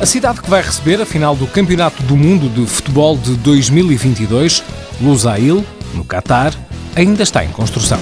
A cidade que vai receber a final do Campeonato do Mundo de Futebol de 2022, Lusail, no Catar, ainda está em construção.